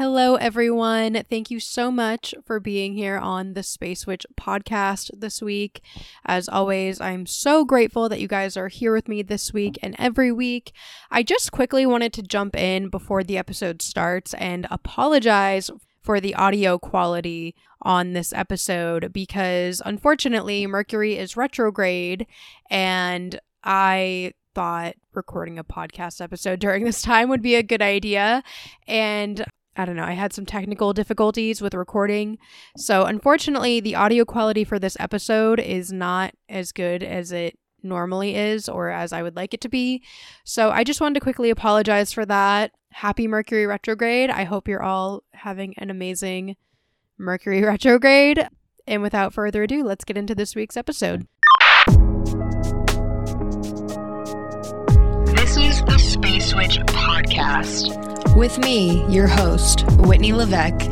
Hello, everyone. Thank you so much for being here on the Space Witch podcast this week. As always, I'm so grateful that you guys are here with me this week and every week. I just quickly wanted to jump in before the episode starts and apologize for the audio quality on this episode because unfortunately, Mercury is retrograde and I thought recording a podcast episode during this time would be a good idea. And I don't know, I had some technical difficulties with recording. So, unfortunately, the audio quality for this episode is not as good as it normally is or as I would like it to be. So, I just wanted to quickly apologize for that. Happy Mercury retrograde. I hope you're all having an amazing Mercury retrograde. And without further ado, let's get into this week's episode. This is the Space Witch Podcast. With me, your host, Whitney Levesque.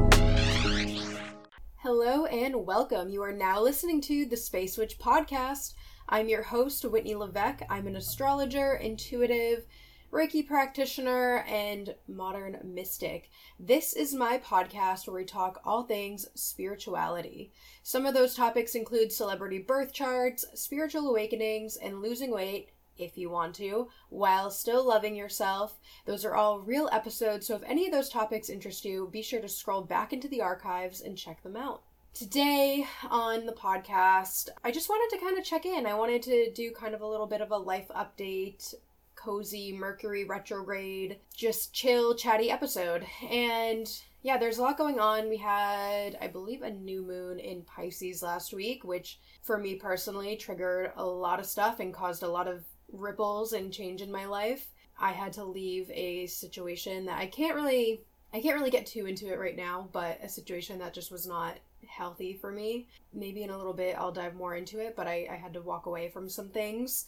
Hello and welcome. You are now listening to the Space Witch Podcast. I'm your host, Whitney Levesque. I'm an astrologer, intuitive, Reiki practitioner, and modern mystic. This is my podcast where we talk all things spirituality. Some of those topics include celebrity birth charts, spiritual awakenings, and losing weight if you want to, while still loving yourself. Those are all real episodes, so if any of those topics interest you, be sure to scroll back into the archives and check them out. Today on the podcast, I just wanted to kind of check in. I wanted to do kind of a little bit of a life update, cozy Mercury retrograde, just chill, chatty episode. And yeah, there's a lot going on. We had, I believe, a new moon in Pisces last week, which for me personally triggered a lot of stuff and caused a lot of ripples and change in my life. I had to leave a situation that I can't really I can't really get too into it right now, but a situation that just was not healthy for me. Maybe in a little bit I'll dive more into it, but I, I had to walk away from some things.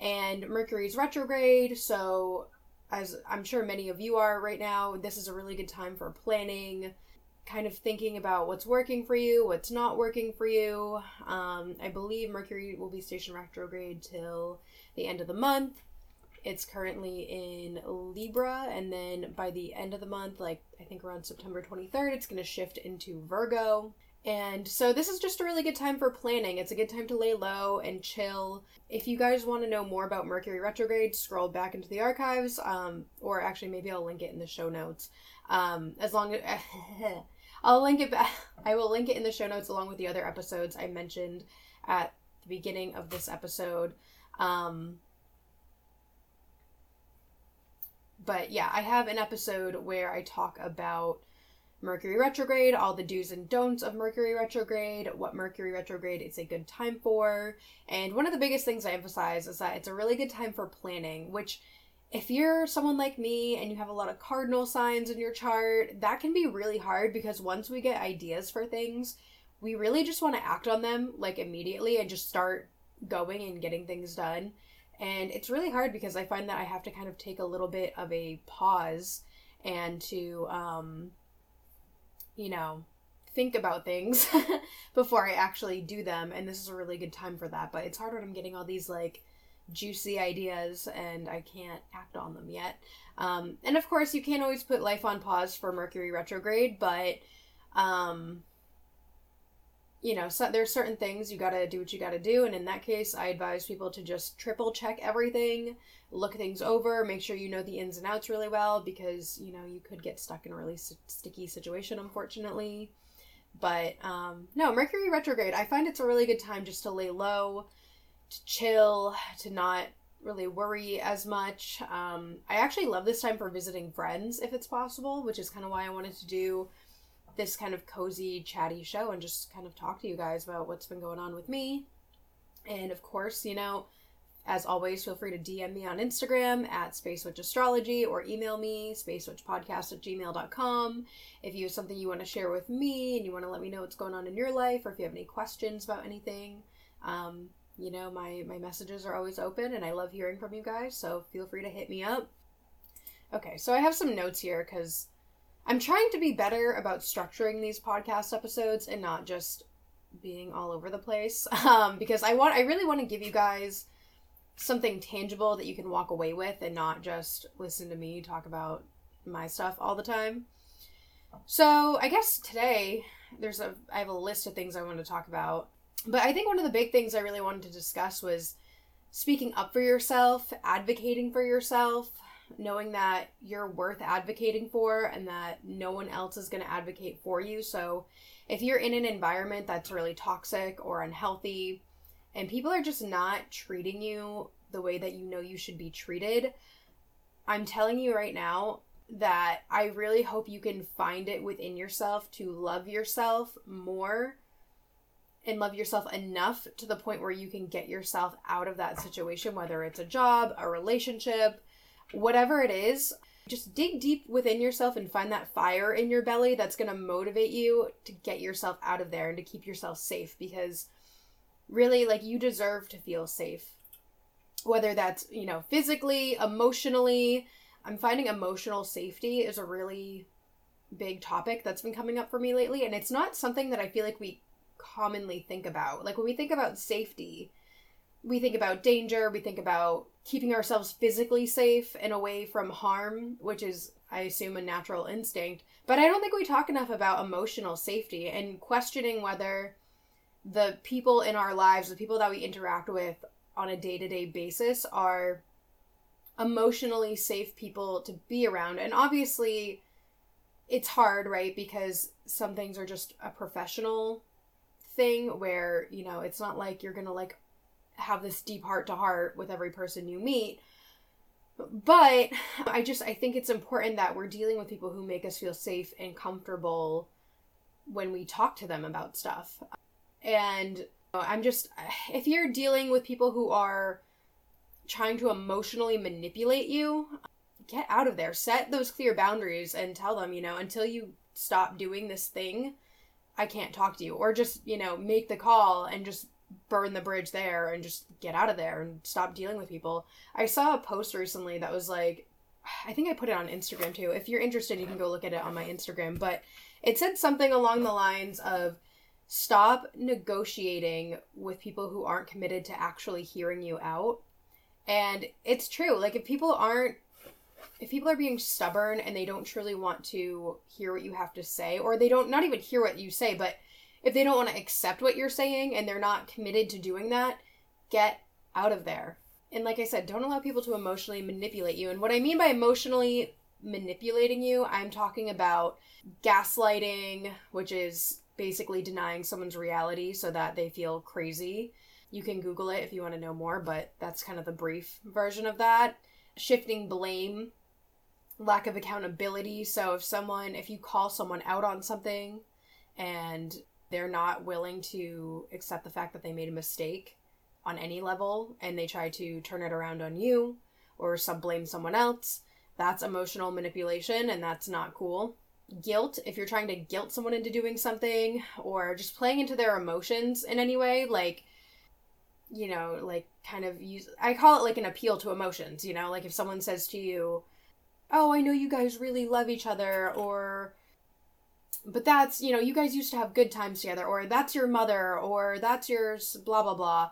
And Mercury's retrograde, so as I'm sure many of you are right now, this is a really good time for planning, kind of thinking about what's working for you, what's not working for you. Um, I believe Mercury will be station retrograde till the end of the month. It's currently in Libra, and then by the end of the month, like I think around September 23rd, it's going to shift into Virgo. And so this is just a really good time for planning. It's a good time to lay low and chill. If you guys want to know more about Mercury retrograde, scroll back into the archives, um, or actually maybe I'll link it in the show notes. Um, as long as I'll link it back, I will link it in the show notes along with the other episodes I mentioned at the beginning of this episode. Um, but yeah, I have an episode where I talk about Mercury retrograde, all the do's and don'ts of Mercury retrograde, what Mercury retrograde is a good time for. And one of the biggest things I emphasize is that it's a really good time for planning, which if you're someone like me and you have a lot of cardinal signs in your chart, that can be really hard because once we get ideas for things, we really just want to act on them like immediately and just start going and getting things done. And it's really hard because I find that I have to kind of take a little bit of a pause and to, um, you know, think about things before I actually do them. And this is a really good time for that. But it's hard when I'm getting all these like juicy ideas and I can't act on them yet. Um, and of course, you can't always put life on pause for Mercury retrograde, but um, you know, so there's certain things you gotta do what you gotta do, and in that case, I advise people to just triple check everything, look things over, make sure you know the ins and outs really well, because you know you could get stuck in a really sticky situation, unfortunately. But um, no, Mercury retrograde, I find it's a really good time just to lay low, to chill, to not really worry as much. Um, I actually love this time for visiting friends if it's possible, which is kind of why I wanted to do this kind of cozy, chatty show and just kind of talk to you guys about what's been going on with me. And of course, you know, as always, feel free to DM me on Instagram at Spacewitch Astrology or email me, spacewitchpodcast at gmail.com. If you have something you want to share with me and you want to let me know what's going on in your life or if you have any questions about anything, um, you know, my, my messages are always open and I love hearing from you guys, so feel free to hit me up. Okay, so I have some notes here because I'm trying to be better about structuring these podcast episodes and not just being all over the place. Um, because I want, I really want to give you guys something tangible that you can walk away with and not just listen to me talk about my stuff all the time. So I guess today there's a I have a list of things I want to talk about. But I think one of the big things I really wanted to discuss was speaking up for yourself, advocating for yourself, knowing that you're worth advocating for and that no one else is going to advocate for you. So if you're in an environment that's really toxic or unhealthy and people are just not treating you the way that you know you should be treated, I'm telling you right now that I really hope you can find it within yourself to love yourself more and love yourself enough to the point where you can get yourself out of that situation, whether it's a job, a relationship, whatever it is. Just dig deep within yourself and find that fire in your belly that's going to motivate you to get yourself out of there and to keep yourself safe because really, like, you deserve to feel safe. Whether that's, you know, physically, emotionally, I'm finding emotional safety is a really big topic that's been coming up for me lately. And it's not something that I feel like we commonly think about. Like when we think about safety, we think about danger, we think about keeping ourselves physically safe and away from harm, which is, I assume, a natural instinct. But I don't think we talk enough about emotional safety and questioning whether the people in our lives, the people that we interact with on a day to day basis, are emotionally safe people to be around. And obviously, it's hard, right? Because some things are just a professional thing where, you know, it's not like you're going to like have this deep heart to heart with every person you meet. But I just I think it's important that we're dealing with people who make us feel safe and comfortable when we talk to them about stuff. And I'm just if you're dealing with people who are trying to emotionally manipulate you, get out of there. Set those clear boundaries and tell them, you know, until you stop doing this thing, I can't talk to you. Or just, you know, make the call and just burn the bridge there and just get out of there and stop dealing with people. I saw a post recently that was like, I think I put it on Instagram too. If you're interested, you can go look at it on my Instagram. But it said something along the lines of stop negotiating with people who aren't committed to actually hearing you out. And it's true. Like, if people aren't if people are being stubborn and they don't truly want to hear what you have to say, or they don't not even hear what you say, but if they don't want to accept what you're saying and they're not committed to doing that, get out of there. And like I said, don't allow people to emotionally manipulate you. And what I mean by emotionally manipulating you, I'm talking about gaslighting, which is basically denying someone's reality so that they feel crazy. You can Google it if you want to know more, but that's kind of the brief version of that. Shifting blame lack of accountability. So if someone, if you call someone out on something and they're not willing to accept the fact that they made a mistake on any level and they try to turn it around on you or sub blame someone else, that's emotional manipulation and that's not cool. Guilt, if you're trying to guilt someone into doing something or just playing into their emotions in any way, like, you know, like kind of use, I call it like an appeal to emotions, you know, like if someone says to you, oh, I know you guys really love each other, or, but that's, you know, you guys used to have good times together, or that's your mother, or that's your blah, blah, blah.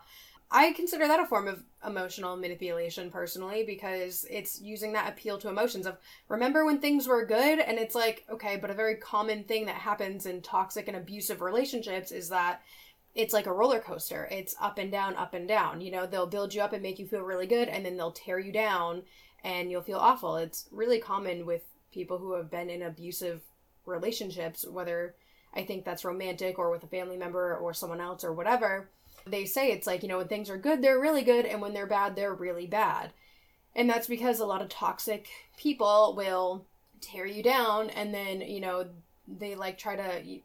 I consider that a form of emotional manipulation personally because it's using that appeal to emotions of remember when things were good and it's like okay but a very common thing that happens in toxic and abusive relationships is that it's like a roller coaster it's up and down up and down you know they'll build you up and make you feel really good and then they'll tear you down and you'll feel awful. It's really common with people who have been in abusive relationships, whether I think that's romantic or with a family member or someone else or whatever. They say it's like, you know, when things are good, they're really good, and when they're bad, they're really bad. And that's because a lot of toxic people will tear you down and then, you know, they like try to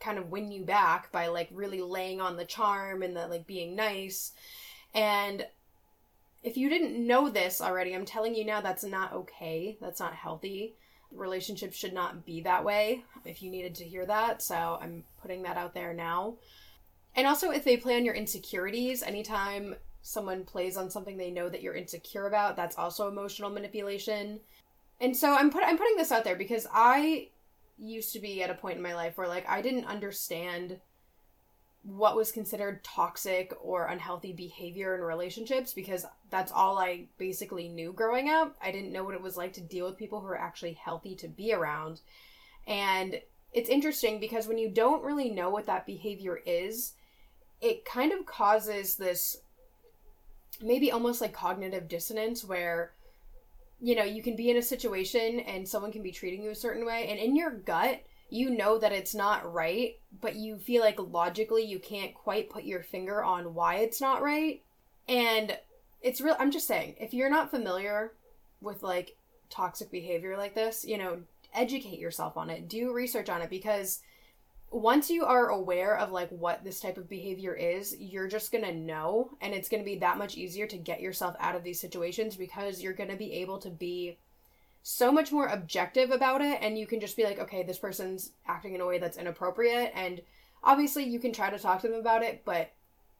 kind of win you back by like really laying on the charm and the like being nice. And if you didn't know this already, I'm telling you now that's not okay. That's not healthy. Relationships should not be that way if you needed to hear that. So I'm putting that out there now. And also, if they play on your insecurities, anytime someone plays on something they know that you're insecure about, that's also emotional manipulation. And so I'm put I'm putting this out there because I used to be at a point in my life where like I didn't understand what was considered toxic or unhealthy behavior in relationships because that's all I basically knew growing up. I didn't know what it was like to deal with people who are actually healthy to be around. And it's interesting because when you don't really know what that behavior is, it kind of causes this maybe almost like cognitive dissonance where you know you can be in a situation and someone can be treating you a certain way and in your gut you know that it's not right but you feel like logically you can't quite put your finger on why it's not right. And it's real i'm just saying if you're not familiar with like toxic behavior like this you know educate yourself on it. Do research on it because once you are aware of like what this type of behavior is, you're just going to know and it's going to be that much easier to get yourself out of these situations because you're going to be able to be so much more objective about it and you can just be like, okay, this person's acting in a way that's inappropriate and obviously you can try to talk to them about it, but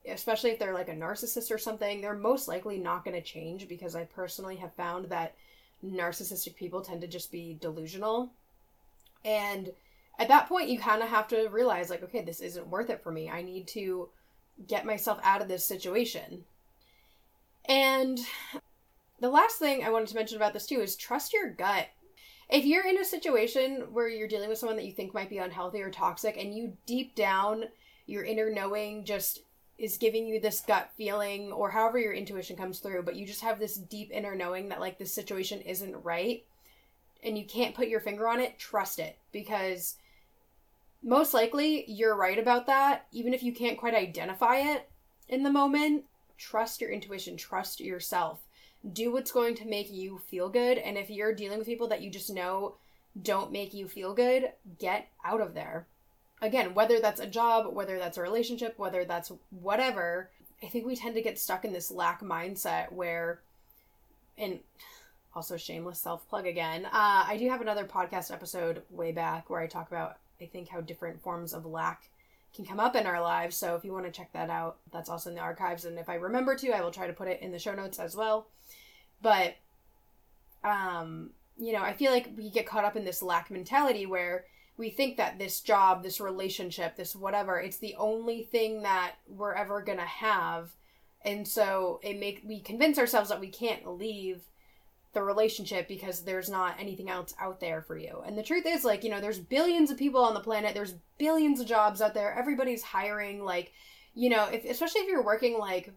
especially if they're like a narcissist or something, they're most likely not going to change because I personally have found that narcissistic people tend to just be delusional. And at that point you kind of have to realize like okay this isn't worth it for me i need to get myself out of this situation and the last thing i wanted to mention about this too is trust your gut. If you're in a situation where you're dealing with someone that you think might be unhealthy or toxic and you deep down your inner knowing just is giving you this gut feeling or however your intuition comes through but you just have this deep inner knowing that like this situation isn't right and you can't put your finger on it trust it. Because most likely you're right about that. Even if you can't quite identify it in the moment trust your intuition trust yourself do what's going to make you feel good and if you're dealing with people that you just know don't make you feel good get out of there again whether that's a job whether that's a relationship whether that's whatever i think we tend to get stuck in this lack mindset where and also shameless self plug again uh, i do have another podcast episode way back where i talk about I think how different forms of lack can come up in our lives. So if you want to check that out, that's also in the archives. And if I remember to, I will try to put it in the show notes as well. But, um, you know, I feel like we get caught up in this lack mentality where we think that this job, this relationship, this whatever, it's the only thing that we're ever gonna have. And so it make we convince ourselves that we can't leave the relationship because there's not anything else out there for you. And the truth is like, you know, there's billions of people on the planet, there's billions of jobs out there. Everybody's hiring like, you know, if especially if you're working like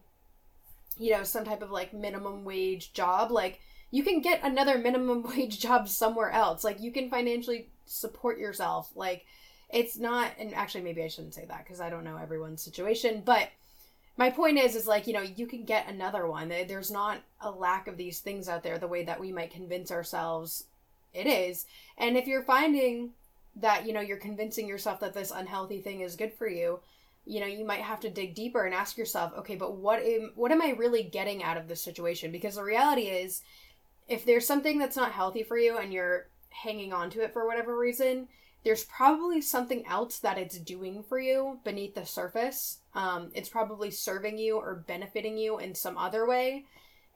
you know, some type of like minimum wage job, like you can get another minimum wage job somewhere else. Like you can financially support yourself. Like it's not and actually maybe I shouldn't say that cuz I don't know everyone's situation, but my point is is like you know you can get another one there's not a lack of these things out there the way that we might convince ourselves it is and if you're finding that you know you're convincing yourself that this unhealthy thing is good for you you know you might have to dig deeper and ask yourself okay but what am what am i really getting out of this situation because the reality is if there's something that's not healthy for you and you're hanging on to it for whatever reason there's probably something else that it's doing for you beneath the surface. Um, it's probably serving you or benefiting you in some other way.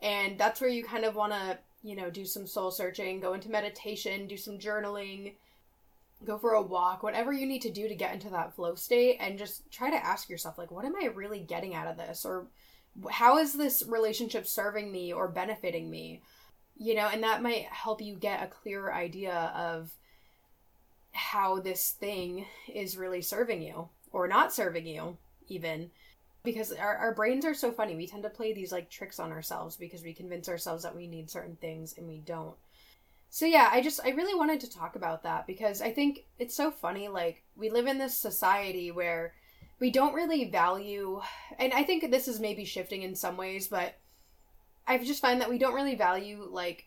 And that's where you kind of want to, you know, do some soul searching, go into meditation, do some journaling, go for a walk, whatever you need to do to get into that flow state and just try to ask yourself, like, what am I really getting out of this? Or how is this relationship serving me or benefiting me? You know, and that might help you get a clearer idea of how this thing is really serving you or not serving you even because our, our brains are so funny we tend to play these like tricks on ourselves because we convince ourselves that we need certain things and we don't so yeah i just i really wanted to talk about that because i think it's so funny like we live in this society where we don't really value and i think this is maybe shifting in some ways but i just find that we don't really value like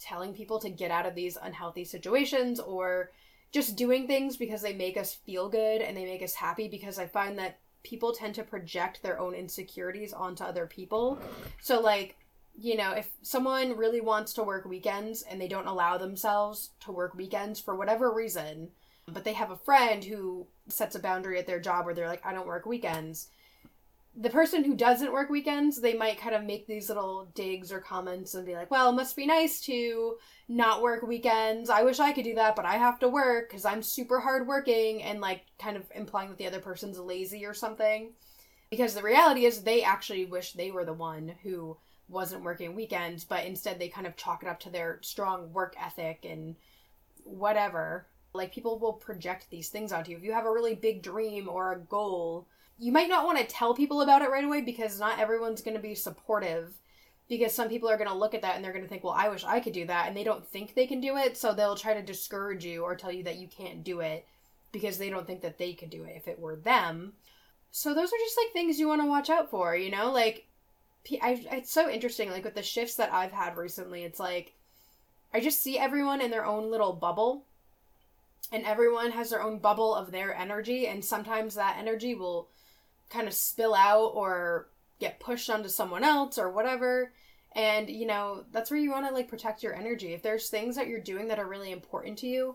telling people to get out of these unhealthy situations or just doing things because they make us feel good and they make us happy because I find that people tend to project their own insecurities onto other people. So like, you know, if someone really wants to work weekends and they don't allow themselves to work weekends for whatever reason, but they have a friend who sets a boundary at their job where they're like, I don't work weekends the person who doesn't work weekends, they might kind of make these little digs or comments and be like, well, it must be nice to not work weekends. I wish I could do that, but I have to work because I'm super hardworking, and like kind of implying that the other person's lazy or something. Because the reality is, they actually wish they were the one who wasn't working weekends, but instead they kind of chalk it up to their strong work ethic and whatever. Like people will project these things onto you. If you have a really big dream or a goal, you might not want to tell people about it right away because not everyone's going to be supportive. Because some people are going to look at that and they're going to think, well, I wish I could do that. And they don't think they can do it. So they'll try to discourage you or tell you that you can't do it because they don't think that they could do it if it were them. So those are just like things you want to watch out for, you know? Like, I, it's so interesting. Like with the shifts that I've had recently, it's like I just see everyone in their own little bubble and everyone has their own bubble of their energy and sometimes that energy will kind of spill out or get pushed onto someone else or whatever and you know that's where you want to like protect your energy if there's things that you're doing that are really important to you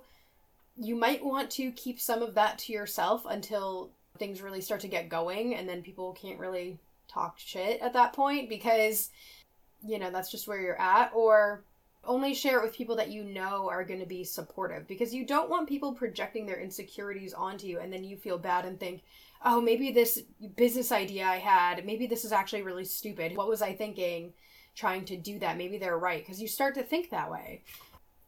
you might want to keep some of that to yourself until things really start to get going and then people can't really talk shit at that point because you know that's just where you're at or only share it with people that you know are going to be supportive because you don't want people projecting their insecurities onto you and then you feel bad and think, oh, maybe this business idea I had, maybe this is actually really stupid. What was I thinking trying to do that? Maybe they're right because you start to think that way.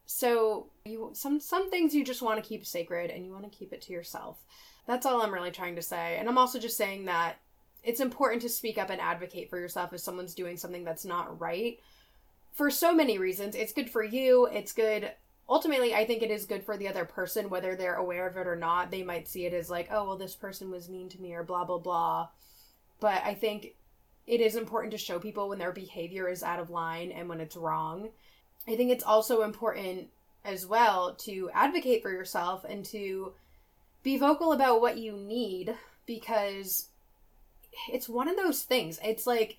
So you some some things you just want to keep sacred and you want to keep it to yourself. That's all I'm really trying to say. And I'm also just saying that it's important to speak up and advocate for yourself if someone's doing something that's not right for so many reasons. It's good for you. It's good. Ultimately, I think it is good for the other person, whether they're aware of it or not. They might see it as like, oh, well, this person was mean to me or blah, blah, blah. But I think it is important to show people when their behavior is out of line and when it's wrong. I think it's also important as well to advocate for yourself and to be vocal about what you need because it's one of those things. It's like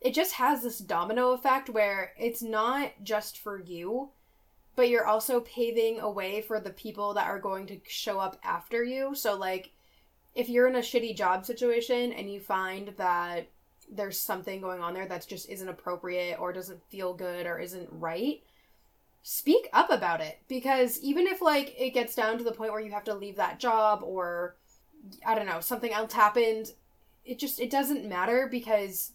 it just has this domino effect where it's not just for you, but you're also paving a way for the people that are going to show up after you. So, like, if you're in a shitty job situation and you find that there's something going on there that just isn't appropriate or doesn't feel good or isn't right, speak up about it because even if like it gets down to the point where you have to leave that job or I don't know, something else happened, it just it doesn't matter because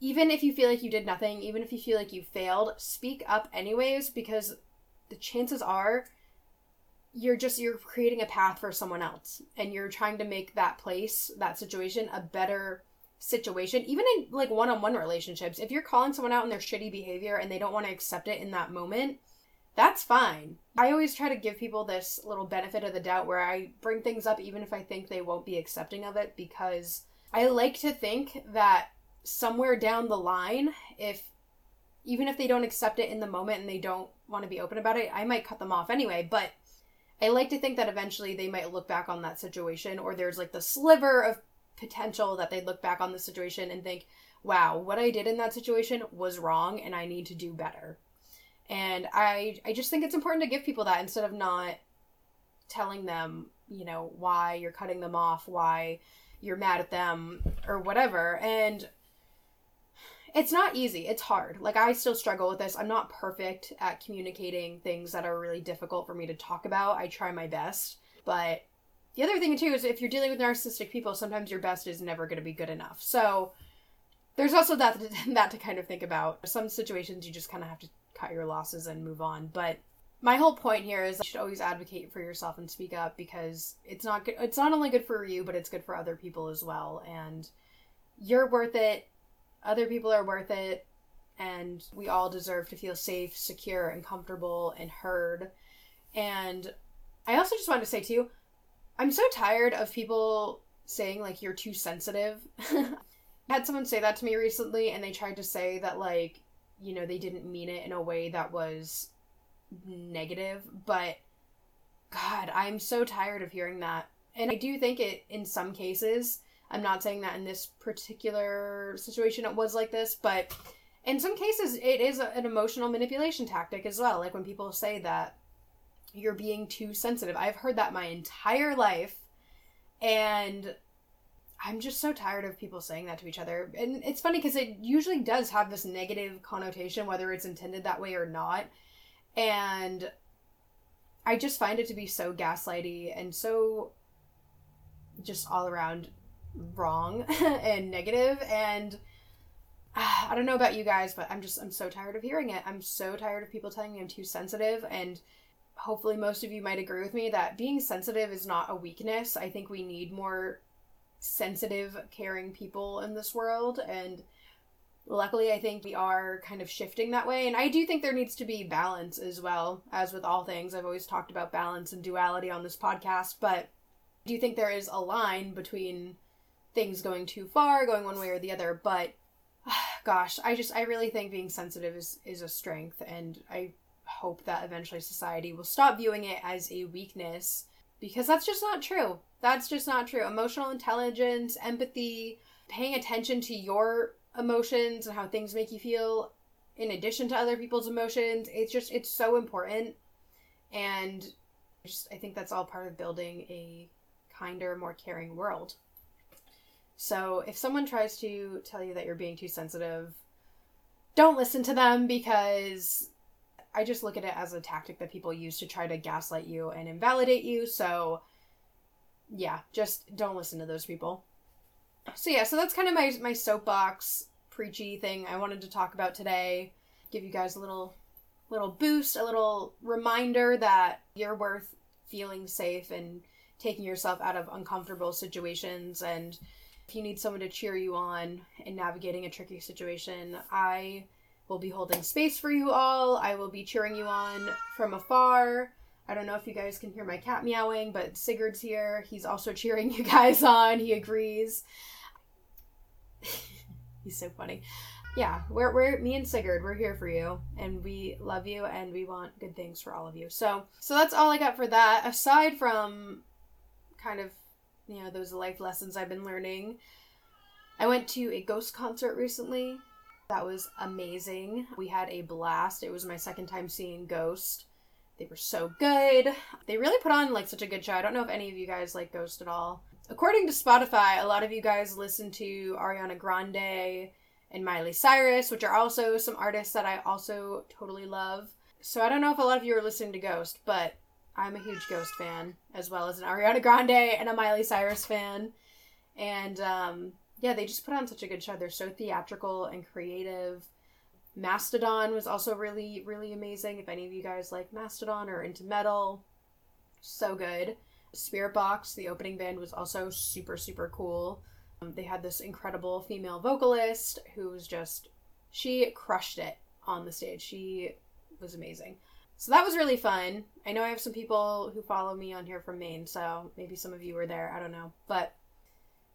even if you feel like you did nothing, even if you feel like you failed, speak up anyways because the chances are you're just you're creating a path for someone else and you're trying to make that place, that situation a better situation. Even in like one-on-one relationships if you're calling someone out on their shitty behavior and they don't want to accept it in that moment that's fine i always try to give people this little benefit of the doubt where i bring things up even if i think they won't be accepting of it because i like to think that somewhere down the line, if even if they don't accept it in the moment and they don't want to be open about it, I might cut them off anyway. But I like to think that eventually they might look back on that situation, or there's like the sliver of potential that they look back on the situation and think, wow, what I did in that situation was wrong and I need to do better. And I I just think it's important to give people that instead of not telling them, you know, why you're cutting them off, why you're mad at them or whatever. And it's not easy. It's hard. Like I still struggle with this. I'm not perfect at communicating things that are really difficult for me to talk about. I try my best, but the other thing too is if you're dealing with narcissistic people, sometimes your best is never going to be good enough. So there's also that that to kind of think about. Some situations you just kind of have to cut your losses and move on, but my whole point here is you should always advocate for yourself and speak up because it's not good it's not only good for you but it's good for other people as well and you're worth it other people are worth it, and we all deserve to feel safe, secure, and comfortable and heard. And I also just wanted to say, too, I'm so tired of people saying, like, you're too sensitive. I had someone say that to me recently, and they tried to say that, like, you know, they didn't mean it in a way that was negative, but God, I'm so tired of hearing that. And I do think it, in some cases, I'm not saying that in this particular situation it was like this, but in some cases it is a, an emotional manipulation tactic as well. Like when people say that you're being too sensitive. I've heard that my entire life and I'm just so tired of people saying that to each other. And it's funny because it usually does have this negative connotation, whether it's intended that way or not. And I just find it to be so gaslighty and so just all around wrong and negative. and uh, I don't know about you guys, but I'm just I'm so tired of hearing it. I'm so tired of people telling me I'm too sensitive and hopefully most of you might agree with me that being sensitive is not a weakness. I think we need more sensitive, caring people in this world and luckily I think we are kind of shifting that way and I do think there needs to be balance as well as with all things. I've always talked about balance and duality on this podcast, but I do think there is a line between things going too far, going one way or the other, but gosh, I just I really think being sensitive is is a strength and I hope that eventually society will stop viewing it as a weakness because that's just not true. That's just not true. Emotional intelligence, empathy, paying attention to your emotions and how things make you feel in addition to other people's emotions, it's just it's so important and just I think that's all part of building a kinder, more caring world. So if someone tries to tell you that you're being too sensitive, don't listen to them because I just look at it as a tactic that people use to try to gaslight you and invalidate you. So yeah, just don't listen to those people. So yeah, so that's kind of my my soapbox preachy thing I wanted to talk about today. Give you guys a little little boost, a little reminder that you're worth feeling safe and taking yourself out of uncomfortable situations and if you need someone to cheer you on in navigating a tricky situation, I will be holding space for you all. I will be cheering you on from afar. I don't know if you guys can hear my cat meowing, but Sigurd's here. He's also cheering you guys on. He agrees. He's so funny. Yeah, we're, we're me and Sigurd, we're here for you and we love you and we want good things for all of you. So so that's all I got for that. Aside from kind of you know, those life lessons I've been learning. I went to a ghost concert recently. That was amazing. We had a blast. It was my second time seeing Ghost. They were so good. They really put on like such a good show. I don't know if any of you guys like Ghost at all. According to Spotify, a lot of you guys listen to Ariana Grande and Miley Cyrus, which are also some artists that I also totally love. So I don't know if a lot of you are listening to Ghost, but I'm a huge Ghost fan, as well as an Ariana Grande and a Miley Cyrus fan. And um, yeah, they just put on such a good show. They're so theatrical and creative. Mastodon was also really, really amazing. If any of you guys like Mastodon or into metal, so good. Spiritbox, the opening band, was also super, super cool. Um, they had this incredible female vocalist who was just, she crushed it on the stage. She was amazing. So that was really fun. I know I have some people who follow me on here from Maine, so maybe some of you were there. I don't know. But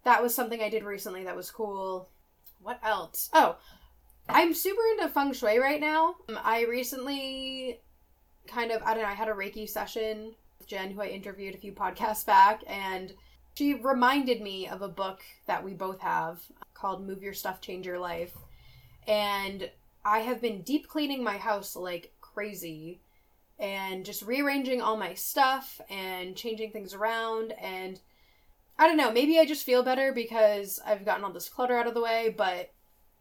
that was something I did recently that was cool. What else? Oh, I'm super into feng shui right now. Um, I recently kind of, I don't know, I had a Reiki session with Jen, who I interviewed a few podcasts back, and she reminded me of a book that we both have called Move Your Stuff, Change Your Life. And I have been deep cleaning my house like crazy and just rearranging all my stuff and changing things around and I don't know, maybe I just feel better because I've gotten all this clutter out of the way, but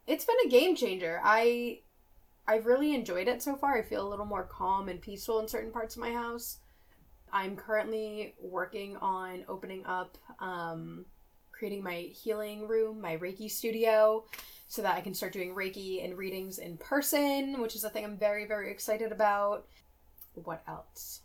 it's been a game changer. I I've really enjoyed it so far. I feel a little more calm and peaceful in certain parts of my house. I'm currently working on opening up um creating my healing room, my Reiki studio, so that I can start doing Reiki and readings in person, which is a thing I'm very, very excited about what else?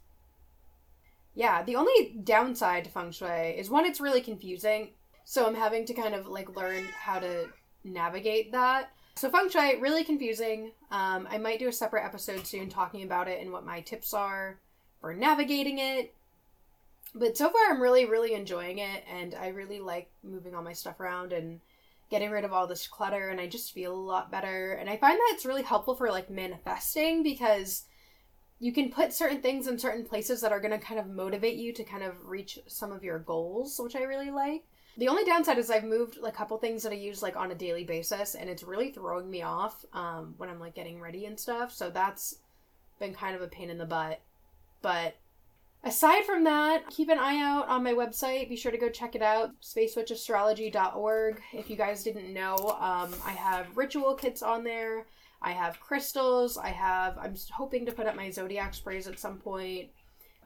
Yeah, the only downside to feng shui is one, it's really confusing. So I'm having to kind of like learn how to navigate that. So feng shui, really confusing. Um, I might do a separate episode soon talking about it and what my tips are for navigating it. But so far, I'm really, really enjoying it, and I really like moving all my stuff around and getting rid of all this clutter, and I just feel a lot better. And I find that it's really helpful for like manifesting because you can put certain things in certain places that are going to kind of motivate you to kind of reach some of your goals, which I really like. The only downside is I've moved a couple things that I use like on a daily basis, and it's really throwing me off um, when I'm like getting ready and stuff. So that's been kind of a pain in the butt. But aside from that, keep an eye out on my website. Be sure to go check it out, spacewitchastrology.org. If you guys didn't know, um, I have ritual kits on there. I have crystals. I have, I'm hoping to put up my zodiac sprays at some point.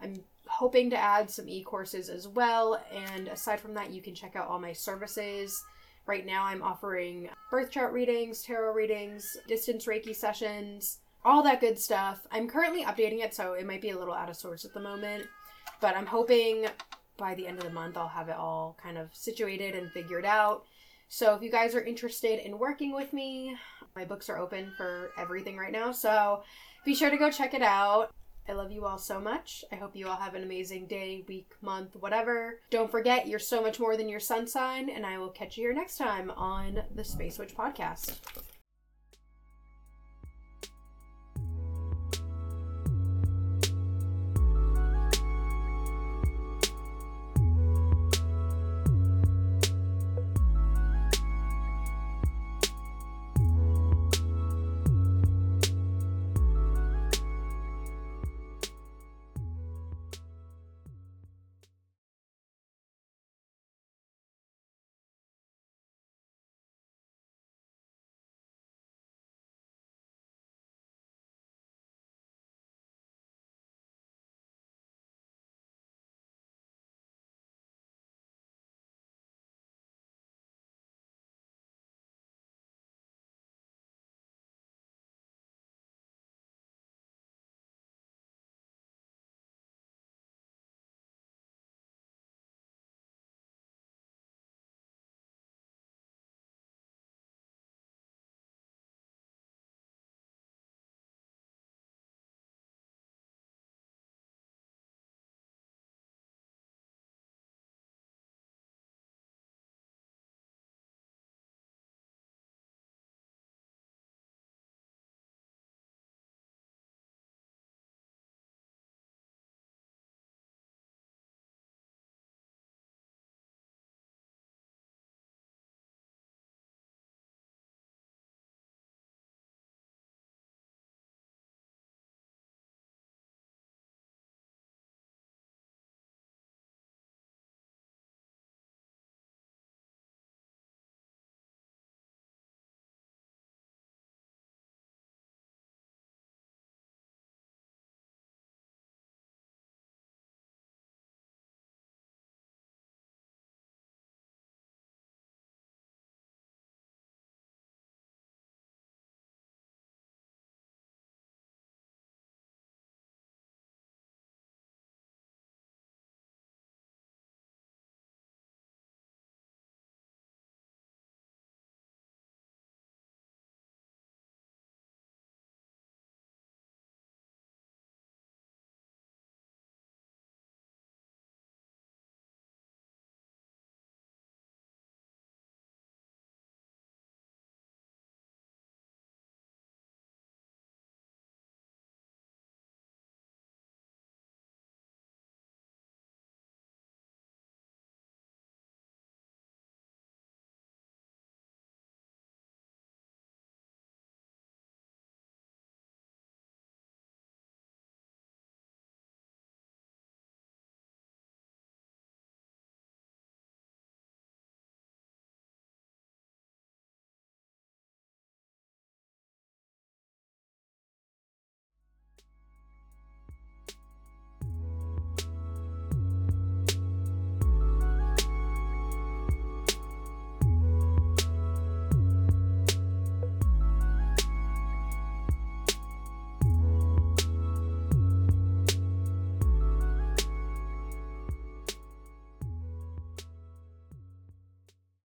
I'm hoping to add some e courses as well. And aside from that, you can check out all my services. Right now, I'm offering birth chart readings, tarot readings, distance Reiki sessions, all that good stuff. I'm currently updating it, so it might be a little out of sorts at the moment, but I'm hoping by the end of the month I'll have it all kind of situated and figured out. So if you guys are interested in working with me, my books are open for everything right now. So be sure to go check it out. I love you all so much. I hope you all have an amazing day, week, month, whatever. Don't forget, you're so much more than your sun sign, and I will catch you here next time on the Space Witch podcast.